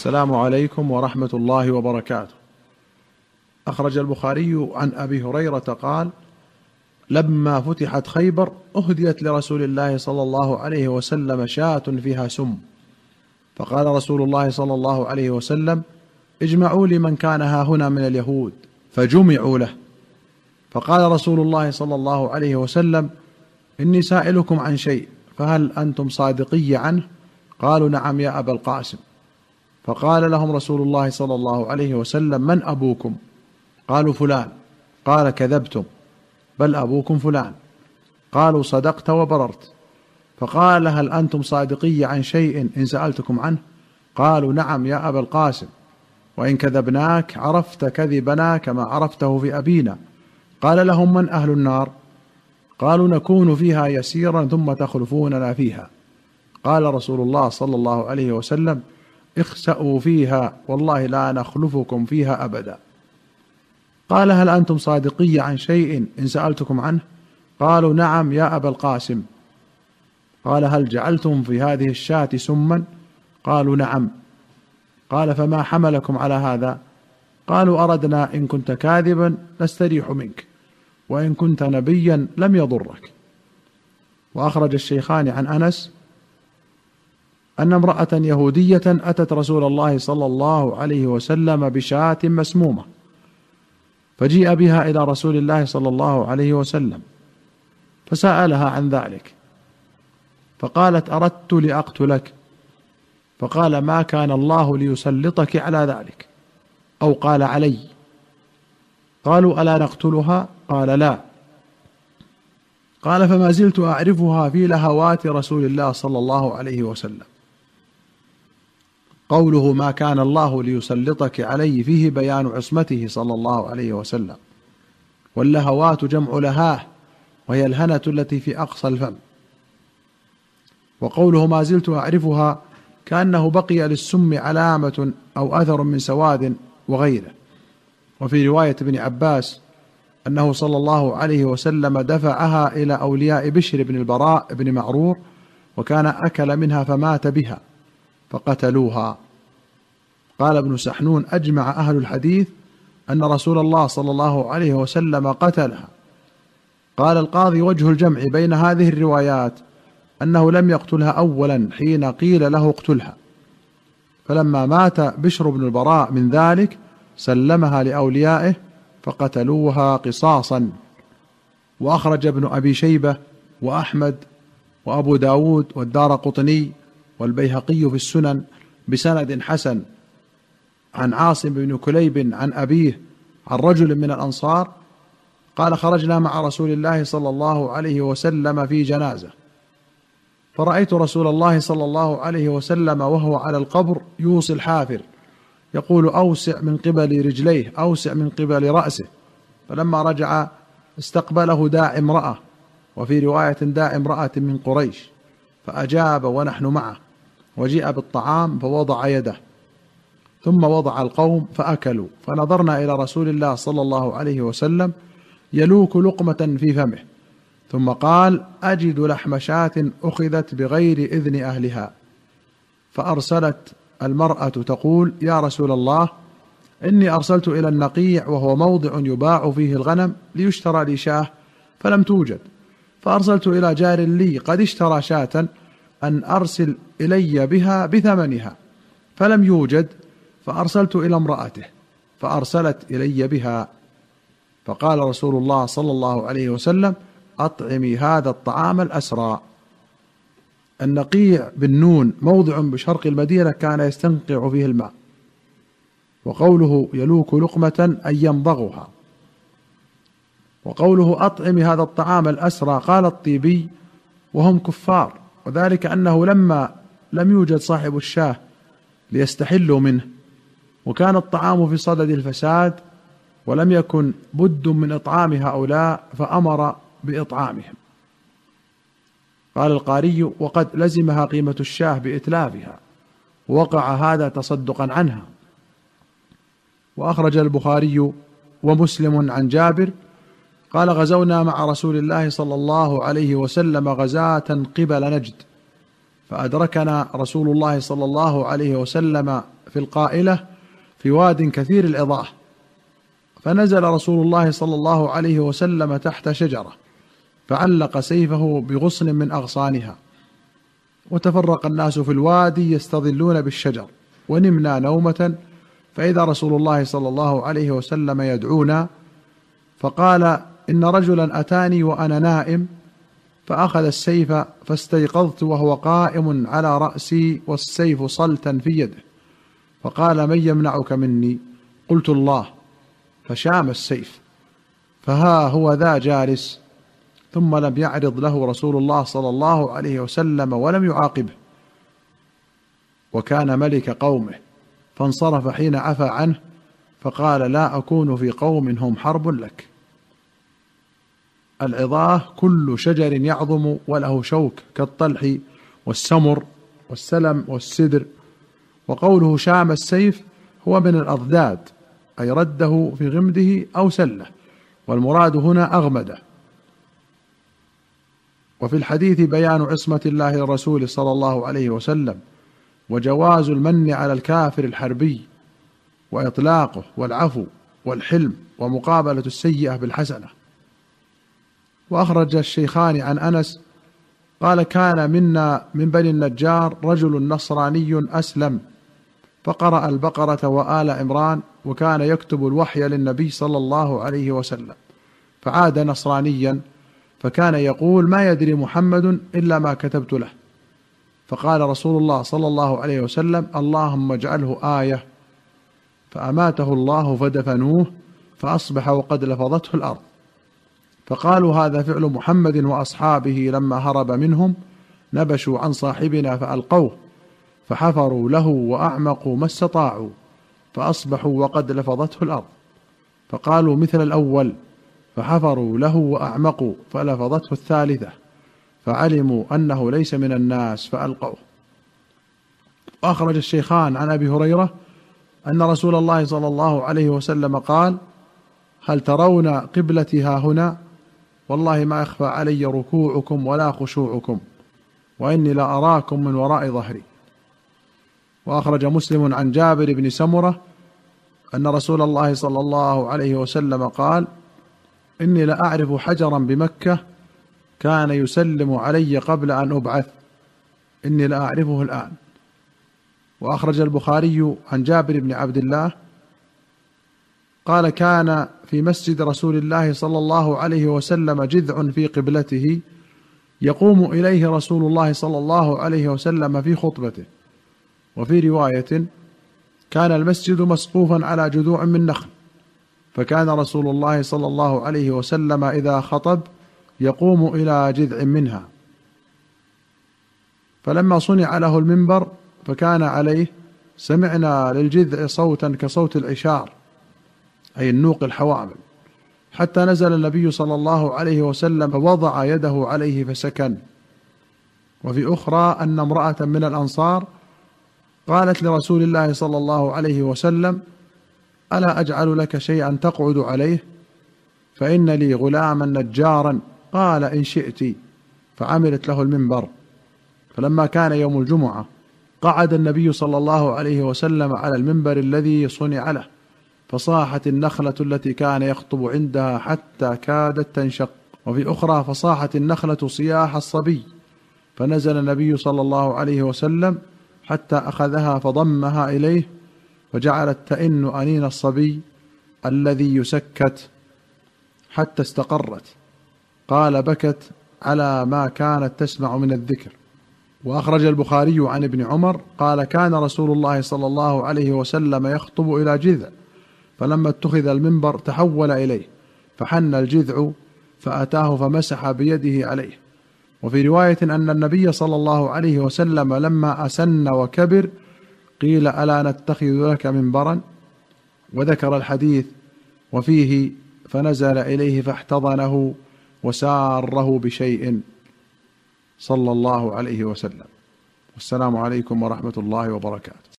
السلام عليكم ورحمة الله وبركاته. أخرج البخاري عن أبي هريرة قال لما فتحت خيبر أهديت لرسول الله صلى الله عليه وسلم شاة فيها سم. فقال رسول الله صلى الله عليه وسلم اجمعوا لي من كان ها هنا من اليهود. فجمعوا له. فقال رسول الله صلى الله عليه وسلم إني سائلكم عن شيء فهل أنتم صادقي عنه؟ قالوا نعم يا أبا القاسم. فقال لهم رسول الله صلى الله عليه وسلم من أبوكم؟ قالوا فلان. قال كذبتم. بل أبوكم فلان. قالوا صدقت وبررت. فقال هل أنتم صادقي عن شيء إن سألتكم عنه؟ قالوا نعم يا أبا القاسم. وإن كذبناك عرفت كذبنا كما عرفته في أبينا. قال لهم من أهل النار؟ قالوا نكون فيها يسيرا ثم تخلفوننا فيها. قال رسول الله صلى الله عليه وسلم اخسأوا فيها والله لا نخلفكم فيها أبدا. قال هل أنتم صادقي عن شيء إن سألتكم عنه؟ قالوا نعم يا أبا القاسم. قال هل جعلتم في هذه الشاة سما؟ قالوا نعم. قال فما حملكم على هذا؟ قالوا أردنا إن كنت كاذبا نستريح منك وإن كنت نبيا لم يضرك. وأخرج الشيخان عن أنس أن امرأة يهودية أتت رسول الله صلى الله عليه وسلم بشاة مسمومة فجيء بها إلى رسول الله صلى الله عليه وسلم فسألها عن ذلك فقالت أردت لأقتلك. فقال ما كان الله ليسلطك على ذلك؟ أو قال علي. قالوا ألا نقتلها؟ قال لا. قال فما زلت أعرفها في لهوات رسول الله صلى الله عليه وسلم. قوله ما كان الله ليسلطك علي فيه بيان عصمته صلى الله عليه وسلم. واللهوات جمع لهاه وهي الهنة التي في أقصى الفم. وقوله ما زلت أعرفها كأنه بقي للسم علامة أو أثر من سواد وغيره. وفي رواية ابن عباس أنه صلى الله عليه وسلم دفعها إلى أولياء بشر بن البراء بن معرور وكان أكل منها فمات بها. فقتلوها. قال ابن سحنون أجمع أهل الحديث أن رسول الله صلى الله عليه وسلم قتلها. قال القاضي وجه الجمع بين هذه الروايات أنه لم يقتلها اولا حين قيل له اقتلها. فلما مات بشر بن البراء من ذلك سلمها لأوليائه فقتلوها قصاصا. وأخرج ابن أبي شيبة وأحمد وأبو داود والدار قطني والبيهقي في السنن بسند حسن عن عاصم بن كليب عن أبيه عن رجل من الأنصار قال خرجنا مع رسول الله صلى الله عليه وسلم في جنازة فرأيت رسول الله صلى الله عليه وسلم وهو على القبر يوصي الحافر يقول أوسع من قبل رجليه أوسع من قبل رأسه. فلما رجع استقبله داع امرأة وفي رواية داع امرأة من قريش فأجاب ونحن معه. وجيء بالطعام فوضع يده. ثم وضع القوم فأكلوا. فنظرنا إلى رسول الله صلى الله عليه وسلم يلوك لقمة في فمه. ثم قال أجد لحم شاة أخذت بغير إذن أهلها. فأرسلت المرأة تقول يا رسول الله إني أرسلت إلى النقيع وهو موضع يباع فيه الغنم ليشترى لي شاة فلم توجد. فأرسلت إلى جار لي قد اشترى شاة أن أرسل إلي بها بثمنها فلم يوجد فأرسلت إلى امرأته فأرسلت إلي بها. فقال رسول الله صلى الله عليه وسلم أطعمي هذا الطعام الأسرى. النقيع بالنون موضع بشرق المدينة كان يستنقع فيه الماء وقوله يلوك لقمة اي يمضغها وقوله أطعمي هذا الطعام الأسرى قال الطيبي وهم كفار. وذلك أنه لما لم يوجد صاحب الشاه ليستحلوا منه وكان الطعام في صدد الفساد ولم يكن بد من إطعام هؤلاء فأمر بإطعامهم. قال القاري وقد لزمها قيمة الشاه بإتلافها وقع هذا تصدقا عنها. وأخرج البخاري ومسلم عن جابر قال غزونا مع رسول الله صلى الله عليه وسلم غزاة قبل نجد فأدركنا رسول الله صلى الله عليه وسلم في القائلة في واد كثير العظاه فنزل رسول الله صلى الله عليه وسلم تحت شجرة فعلق سيفه بغصن من أغصانها وتفرق الناس في الوادي يستظلون بالشجر ونمنا نومة فإذا رسول الله صلى الله عليه وسلم يدعونا فقال إن رجلا أتاني وأنا نائم فأخذ السيف فاستيقظت وهو قائم على رأسي والسيف صلتا في يده. فقال من يمنعك مني؟ قلت الله. فشام السيف. فها هو ذا جالس ثم لم يعرض له رسول الله صلى الله عليه وسلم ولم يعاقبه. وكان ملك قومه فانصرف حين عفى عنه فقال لا أكون في قوم هم حرب لك. العظاه كل شجر يعظم وله شوك كالطلح والسمر والسلم والسدر. وقوله شام السيف هو من الأضداد أي رده في غمده أو سله والمراد هنا أغمده. وفي الحديث بيان عصمة الله للرسول صلى الله عليه وسلم وجواز المن على الكافر الحربي وإطلاقه والعفو والحلم ومقابلة السيئة بالحسنة. وأخرج الشيخان عن أنس قال كان منا من بني النجار رجل نصراني أسلم فقرأ البقرة وآل عمران وكان يكتب الوحي للنبي صلى الله عليه وسلم فعاد نصرانيا فكان يقول ما يدري محمد إلا ما كتبت له فقال رسول الله صلى الله عليه وسلم اللهم اجعله آية فأماته الله فدفنوه فأصبح وقد لفظته الأرض. فقالوا هذا فعل محمد وأصحابه لما هرب منهم نبشوا عن صاحبنا فألقوه فحفروا له وأعمقوا ما استطاعوا فأصبحوا وقد لفظته الأرض فقالوا مثل الأول فحفروا له وأعمقوا فلفظته الثالثة فعلموا أنه ليس من الناس فألقوه. وأخرج الشيخان عن أبي هريرة أن رسول الله صلى الله عليه وسلم قال هل ترون قبلتي ها هنا؟ والله ما يخفى علي ركوعكم ولا خشوعكم وإني لأراكم من وراء ظهري. وأخرج مسلم عن جابر بن سمرة أن رسول الله صلى الله عليه وسلم قال إني لأعرف حجرا بمكة كان يسلم علي قبل أن أبعث. إني لأعرفه الآن. وأخرج البخاري عن جابر بن عبد الله قال كان في مسجد رسول الله صلى الله عليه وسلم جذع في قبلته يقوم إليه رسول الله صلى الله عليه وسلم في خطبته. وفي رواية كان المسجد مسقوفا على جذوع من نخل فكان رسول الله صلى الله عليه وسلم إذا خطب يقوم إلى جذع منها. فلما صنع له المنبر فكان عليه سمعنا للجذع صوتا كصوت العشار. أي النوق الحوامل. حتى نزل النبي صلى الله عليه وسلم فوضع يده عليه فسكن. وفي أخرى أن امرأة من الأنصار قالت لرسول الله صلى الله عليه وسلم ألا أجعل لك شيئا تقعد عليه؟ فإن لي غلاما نجارا. قال إن شئت. فعملت له المنبر. فلما كان يوم الجمعة قعد النبي صلى الله عليه وسلم على المنبر الذي صنع له. فصاحت النخلة التي كان يخطب عندها حتى كادت تنشق. وفي أخرى فصاحت النخلة صياح الصبي. فنزل النبي صلى الله عليه وسلم حتى أخذها فضمها إليه وجعلت تئن أنين الصبي الذي يسكت حتى استقرت. قال بكت على ما كانت تسمع من الذكر. وأخرج البخاري عن ابن عمر قال كان رسول الله صلى الله عليه وسلم يخطب إلى جذع. فلما اتخذ المنبر تحول إليه فحن الجذع فأتاه فمسح بيده عليه. وفي رواية أن النبي صلى الله عليه وسلم لما أسن وكبر قيل ألا نتخذ لك منبرا؟ وذكر الحديث وفيه فنزل إليه فاحتضنه وساره بشيء صلى الله عليه وسلم. والسلام عليكم ورحمة الله وبركاته.